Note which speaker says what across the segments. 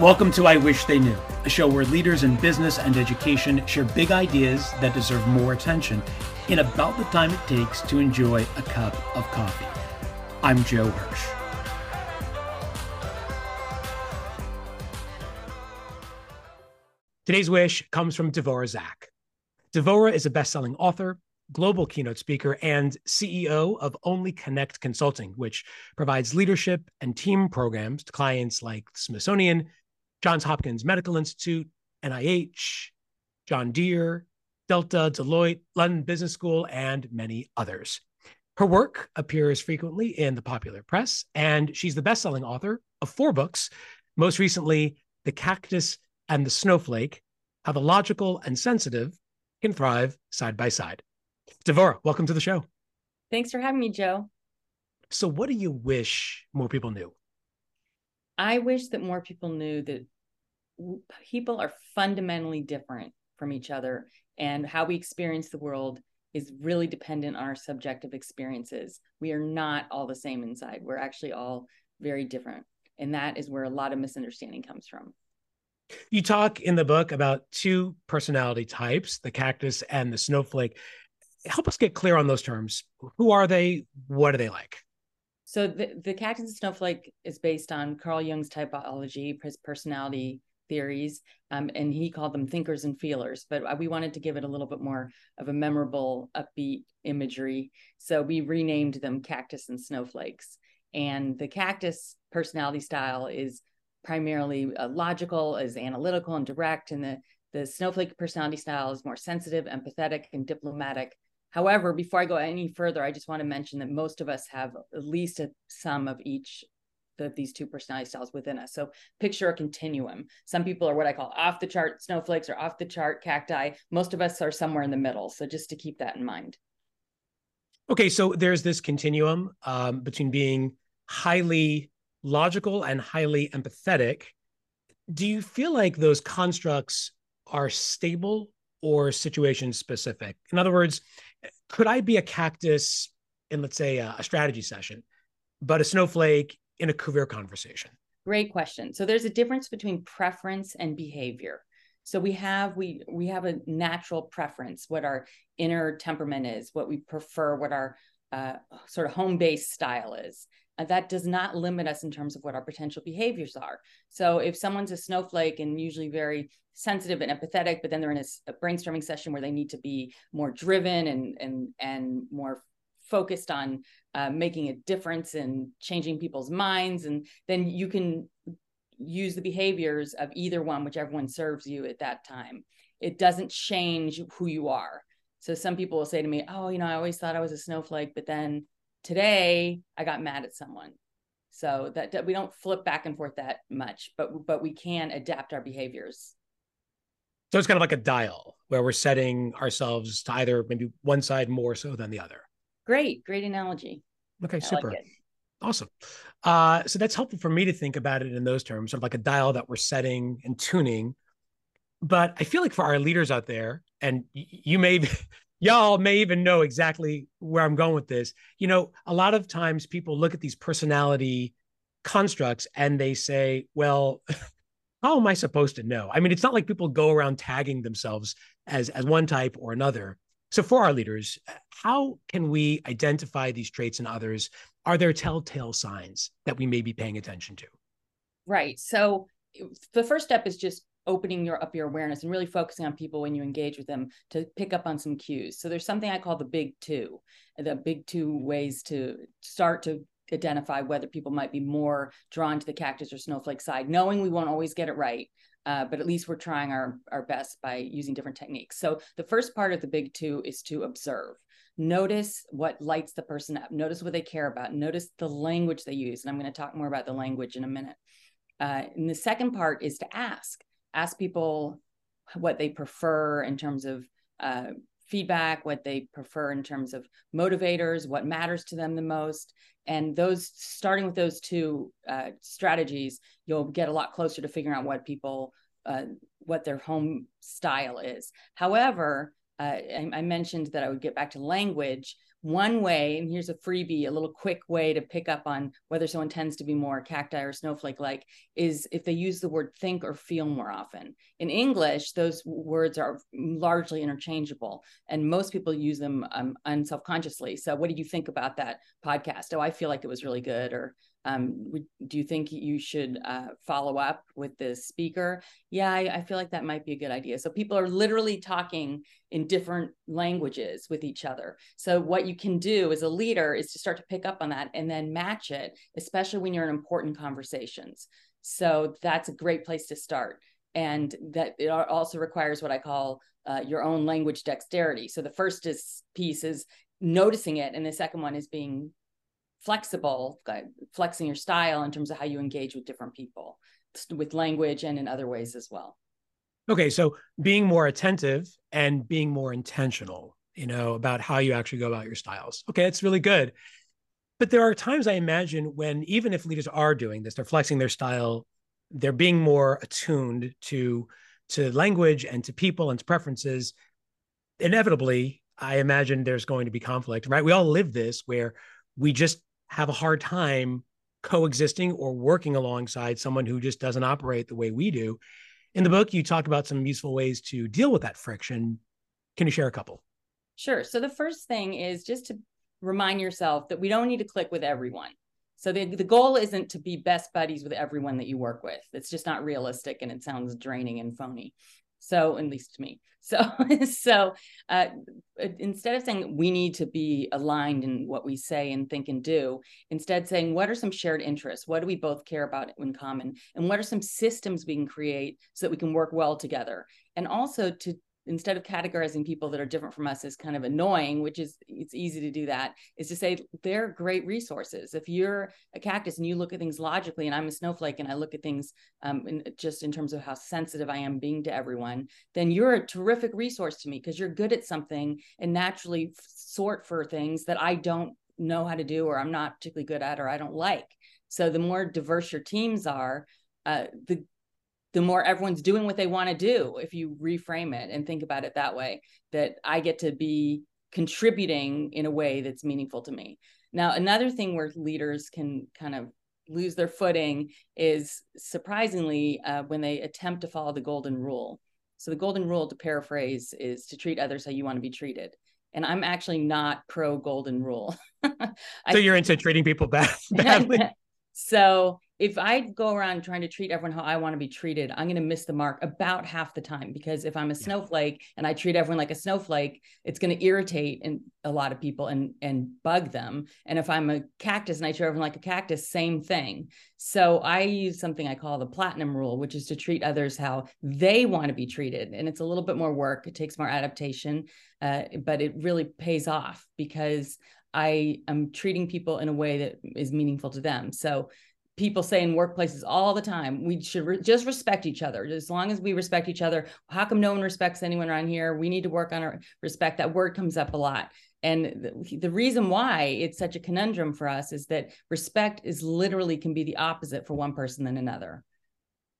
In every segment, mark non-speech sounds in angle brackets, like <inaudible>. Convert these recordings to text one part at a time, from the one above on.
Speaker 1: Welcome to I Wish They Knew, a show where leaders in business and education share big ideas that deserve more attention in about the time it takes to enjoy a cup of coffee. I'm Joe Hirsch. Today's wish comes from Devora Zack. Devora is a best-selling author, global keynote speaker, and CEO of Only Connect Consulting, which provides leadership and team programs to clients like Smithsonian, Johns Hopkins Medical Institute, NIH, John Deere, Delta, Deloitte, London Business School, and many others. Her work appears frequently in the popular press, and she's the best selling author of four books, most recently, The Cactus and the Snowflake How the Logical and Sensitive Can Thrive Side by Side. Devora, welcome to the show.
Speaker 2: Thanks for having me, Joe.
Speaker 1: So, what do you wish more people knew?
Speaker 2: I wish that more people knew that people are fundamentally different from each other and how we experience the world is really dependent on our subjective experiences. We are not all the same inside. We're actually all very different. And that is where a lot of misunderstanding comes from.
Speaker 1: You talk in the book about two personality types, the cactus and the snowflake. Help us get clear on those terms. Who are they? What are they like?
Speaker 2: So the, the cactus and snowflake is based on Carl Jung's typology, his personality theories, um, and he called them thinkers and feelers. But uh, we wanted to give it a little bit more of a memorable, upbeat imagery. So we renamed them cactus and snowflakes. And the cactus personality style is primarily uh, logical, is analytical and direct, and the the snowflake personality style is more sensitive, empathetic, and diplomatic However, before I go any further, I just want to mention that most of us have at least a, some of each of these two personality styles within us. So picture a continuum. Some people are what I call off the chart snowflakes or off the chart cacti. Most of us are somewhere in the middle. So just to keep that in mind.
Speaker 1: Okay, so there's this continuum um, between being highly logical and highly empathetic. Do you feel like those constructs are stable or situation specific? In other words, could I be a cactus in, let's say, a, a strategy session, but a snowflake in a career conversation?
Speaker 2: Great question. So there's a difference between preference and behavior. So we have we we have a natural preference, what our inner temperament is, what we prefer, what our uh, sort of home base style is. And that does not limit us in terms of what our potential behaviors are. So if someone's a snowflake and usually very sensitive and empathetic, but then they're in a, a brainstorming session where they need to be more driven and and and more focused on uh, making a difference and changing people's minds, and then you can use the behaviors of either one, whichever one serves you at that time. It doesn't change who you are. So some people will say to me, "Oh, you know, I always thought I was a snowflake, but then today I got mad at someone." So that, that we don't flip back and forth that much, but but we can adapt our behaviors.
Speaker 1: So it's kind of like a dial where we're setting ourselves to either maybe one side more so than the other.
Speaker 2: Great, great analogy.
Speaker 1: Okay, I super. Like awesome. Uh, so that's helpful for me to think about it in those terms, sort of like a dial that we're setting and tuning. But I feel like for our leaders out there, and you may, y'all may even know exactly where I'm going with this. You know, a lot of times people look at these personality constructs and they say, well, <laughs> how am I supposed to know? I mean, it's not like people go around tagging themselves as as one type or another. So for our leaders, how can we identify these traits in others? Are there telltale signs that we may be paying attention to?
Speaker 2: Right. So the first step is just opening your up your awareness and really focusing on people when you engage with them to pick up on some cues. So there's something I call the big two, the big two ways to start to identify whether people might be more drawn to the cactus or snowflake side, knowing we won't always get it right. Uh, but at least we're trying our, our best by using different techniques. So the first part of the big two is to observe. Notice what lights the person up. Notice what they care about. Notice the language they use. And I'm going to talk more about the language in a minute. Uh, and the second part is to ask. Ask people what they prefer in terms of uh, feedback, what they prefer in terms of motivators, what matters to them the most. And those, starting with those two uh, strategies, you'll get a lot closer to figuring out what people, uh, what their home style is. However, uh, I, I, mentioned that I would get back to language. one way, and here's a freebie, a little quick way to pick up on whether someone tends to be more cacti or snowflake like, is if they use the word think or feel more often. In English, those words are largely interchangeable, and most people use them um, unself consciously. So, what did you think about that podcast? Oh, I feel like it was really good, or um, do you think you should uh, follow up with the speaker? Yeah, I, I, feel like that might be a good idea. So people are literally talking in different languages with each other. So what you can do as a leader is to start to pick up on that and then match it, especially when you're in important conversations. So that's a great place to start. And that it also requires what I call uh, your own language dexterity. So the first is piece is noticing it, and the second one is being flexible, flexing your style in terms of how you engage with different people, with language and in other ways as well.
Speaker 1: Okay, so being more attentive and being more intentional, you know, about how you actually go about your styles. Okay, it's really good. But there are times I imagine when even if leaders are doing this, they're flexing their style, they're being more attuned to to language and to people and to preferences. Inevitably, I imagine there's going to be conflict, right? We all live this where we just have a hard time coexisting or working alongside someone who just doesn't operate the way we do. In the book, you talk about some useful ways to deal with that friction. Can you share a couple?
Speaker 2: Sure. So the first thing is just to remind yourself that we don't need to click with everyone. So the, the goal isn't to be best buddies with everyone that you work with. It's just not realistic and it sounds draining and phony. So, at least to me. So, <laughs> so uh, instead of saying we need to be aligned in what we say and think and do, instead saying what are some shared interests? What do we both care about in common? And what are some systems we can create so that we can work well together? And also to instead of categorizing people that are different from us as kind of annoying, which is it's easy to do that, is to say they're great resources. If you're a cactus and you look at things logically, and I'm a snowflake and I look at things um, in, just in terms of how sensitive I am being to everyone, then you're a terrific resource to me because you're good at something and naturally sort for things that I don't know how to do or I'm not particularly good at or I don't like. So the more diverse your teams are, uh, the the more everyone's doing what they want to do if you reframe it and think about it that way that i get to be contributing in a way that's meaningful to me. Now another thing where leaders can kind of lose their footing is surprisingly uh, when they attempt to follow the golden rule. So the golden rule to paraphrase is to treat others how you want to be treated. And i'm actually not pro golden rule <laughs>
Speaker 1: so you're into treating people bad, <laughs> badly? <laughs>
Speaker 2: So if I go around trying to treat everyone how I want to be treated, I'm going to miss the mark about half the time because if I'm a yeah. snowflake and I treat everyone like a snowflake, it's going to irritate and a lot of people and and bug them. And if I'm a cactus and I treat everyone like a cactus, same thing. So I use something I call the platinum rule, which is to treat others how they want to be treated, and it's a little bit more work. It takes more adaptation, uh, but it really pays off because I am treating people in a way that is meaningful to them. So people say in workplaces all the time we should re- just respect each other. As long as we respect each other how come no one respects anyone around here? We need to work on our respect that word comes up a lot. And the, the reason why it's such a conundrum for us is that respect is literally can be the opposite for one person than another.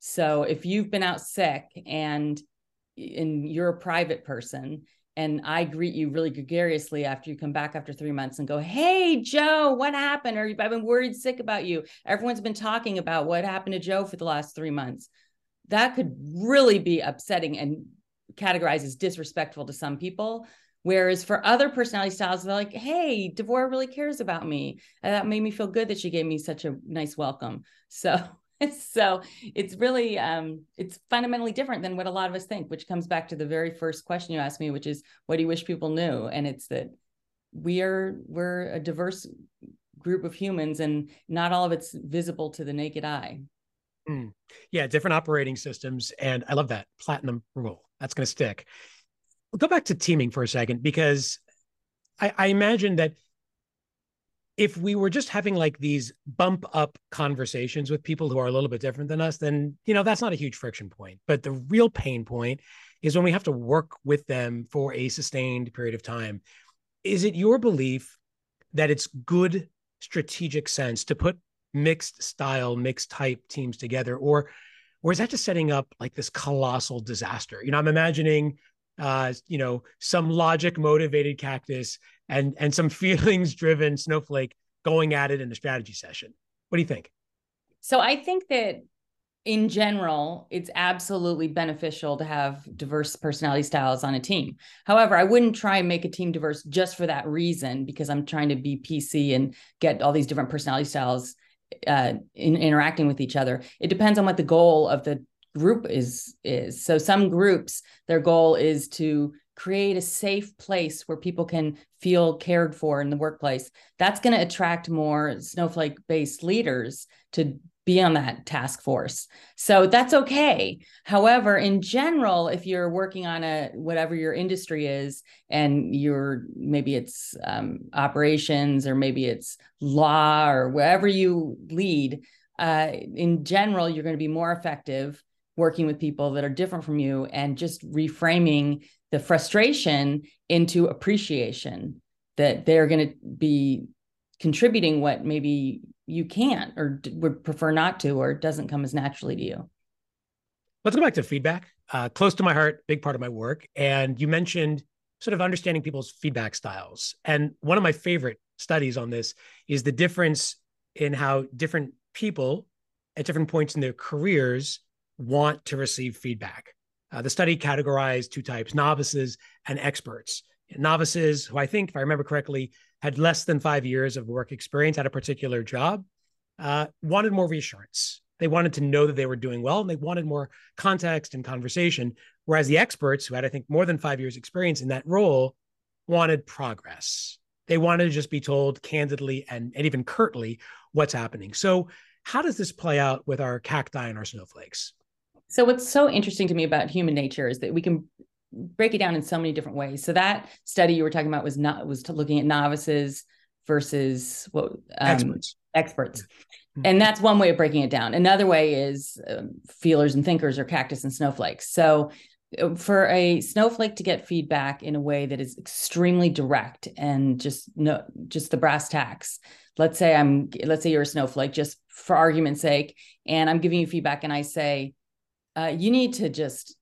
Speaker 2: So if you've been out sick and and you're a private person and I greet you really gregariously after you come back after three months and go, Hey, Joe, what happened? Or I've been worried sick about you. Everyone's been talking about what happened to Joe for the last three months. That could really be upsetting and categorized as disrespectful to some people. Whereas for other personality styles, they're like, hey, Devora really cares about me. And that made me feel good that she gave me such a nice welcome. So <laughs> <laughs> so it's really um, it's fundamentally different than what a lot of us think which comes back to the very first question you asked me which is what do you wish people knew? And it's that we are we're a diverse group of humans and not all of it's visible to the naked eye.
Speaker 1: Mm. yeah different operating systems and i love that. Platinum rule. That's going to stick. We'll go back to teaming for a second because I, I imagine that if we were just having like these bump up conversations with people who are a little bit different than us, then, you know, that's not a huge friction point. But the real pain point is when we have to work with them for a sustained period of time. Is it your belief that it's good strategic sense to put mixed style, mixed type teams together? Or, or is that just setting up like this colossal disaster? You know, I'm imagining uh, you know, some logic motivated cactus and and some <laughs> feelings driven snowflake going at it in a strategy session. What do you think?
Speaker 2: So I think that in general, it's absolutely beneficial to have diverse personality styles on a team. However, I wouldn't try and make a team diverse just for that reason because I'm trying to be PC and get all these different personality styles uh, in interacting with each other. It depends on what the goal of the group is is. So some groups, their goal is to create a safe place where people can feel cared for in the workplace. That's going to attract more snowflake based leaders to be on that task force. So that's okay. However, in general, if you're working on a whatever your industry is, and you're maybe it's um, operations or maybe it's law or wherever you lead, uh, in general, you're going to be more effective working with people that are different from you and just reframing the frustration into appreciation that they're going to be contributing what maybe you can't or would prefer not to or doesn't come as naturally to you.
Speaker 1: Let's go back to feedback. Uh, close to my heart big part of my work. And you mentioned sort of understanding people's feedback styles. And one of my favorite studies on this is the difference in how different people at different points in their careers want to receive feedback uh, the study categorized two types novices and experts novices who i think if i remember correctly had less than five years of work experience at a particular job, uh, wanted more reassurance. They wanted to know that they were doing well and they wanted more context and conversation. Whereas the experts, who had, I think, more than five years' experience in that role, wanted progress. They wanted to just be told candidly and, and even curtly what's happening. So, how does this play out with our cacti and our snowflakes?
Speaker 2: So, what's so interesting to me about human nature is that we can break it down in so many different ways. So that study you were talking about was not was looking at novices versus what um,
Speaker 1: experts.
Speaker 2: Experts. Mm-hmm. And that's one way of breaking it down. Another way is um, feelers and thinkers or cactus and snowflakes. So uh, for a snowflake to get feedback in a way that is extremely direct and just no just the brass tacks let's say i'm let's say you're a snowflake just for argument's sake and i'm giving you feedback and i say uh, you need to just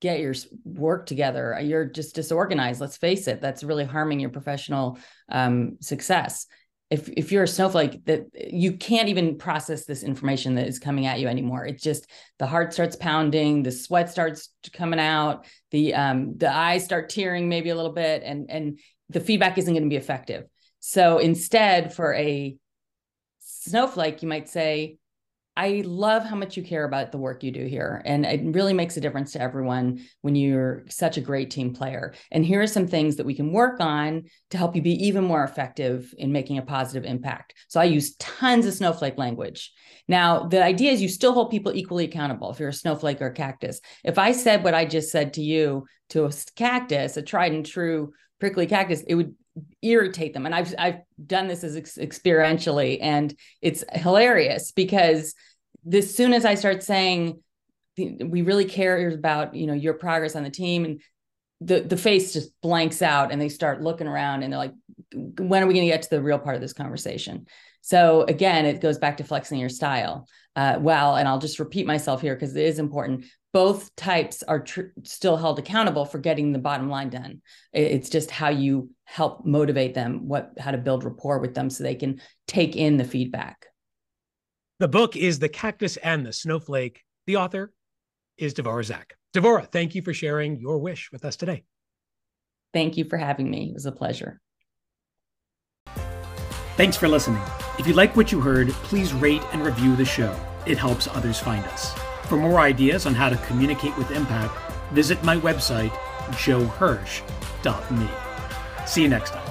Speaker 2: get your work together. You're just disorganized. Let's face it. That's really harming your professional um, success. If if you're a snowflake, that you can't even process this information that is coming at you anymore. It's just the heart starts pounding, the sweat starts coming out, the um, the eyes start tearing maybe a little bit, and and the feedback isn't going to be effective. So instead, for a snowflake, you might say, I love how much you care about the work you do here. And it really makes a difference to everyone when you're such a great team player. And here are some things that we can work on to help you be even more effective in making a positive impact. So I use tons of snowflake language. Now, the idea is you still hold people equally accountable if you're a snowflake or a cactus. If I said what I just said to you to a cactus, a tried and true prickly cactus, it would irritate them. And I've I've done this as ex- experientially, and it's hilarious because as soon as I start saying we really care about you know your progress on the team and the the face just blanks out and they start looking around and they're like when are we going to get to the real part of this conversation? So again it goes back to flexing your style. Uh, well and i'll just repeat myself here because it is important. Both types are tr- still held accountable for getting the bottom line done. It's just how you help motivate them what how to build rapport with them so they can take in the feedback
Speaker 1: the book is The Cactus and the Snowflake. The author is Devora Zack. Devora, thank you for sharing your wish with us today.
Speaker 2: Thank you for having me. It was a pleasure.
Speaker 1: Thanks for listening. If you like what you heard, please rate and review the show. It helps others find us. For more ideas on how to communicate with impact, visit my website, joehirsch.me. See you next time.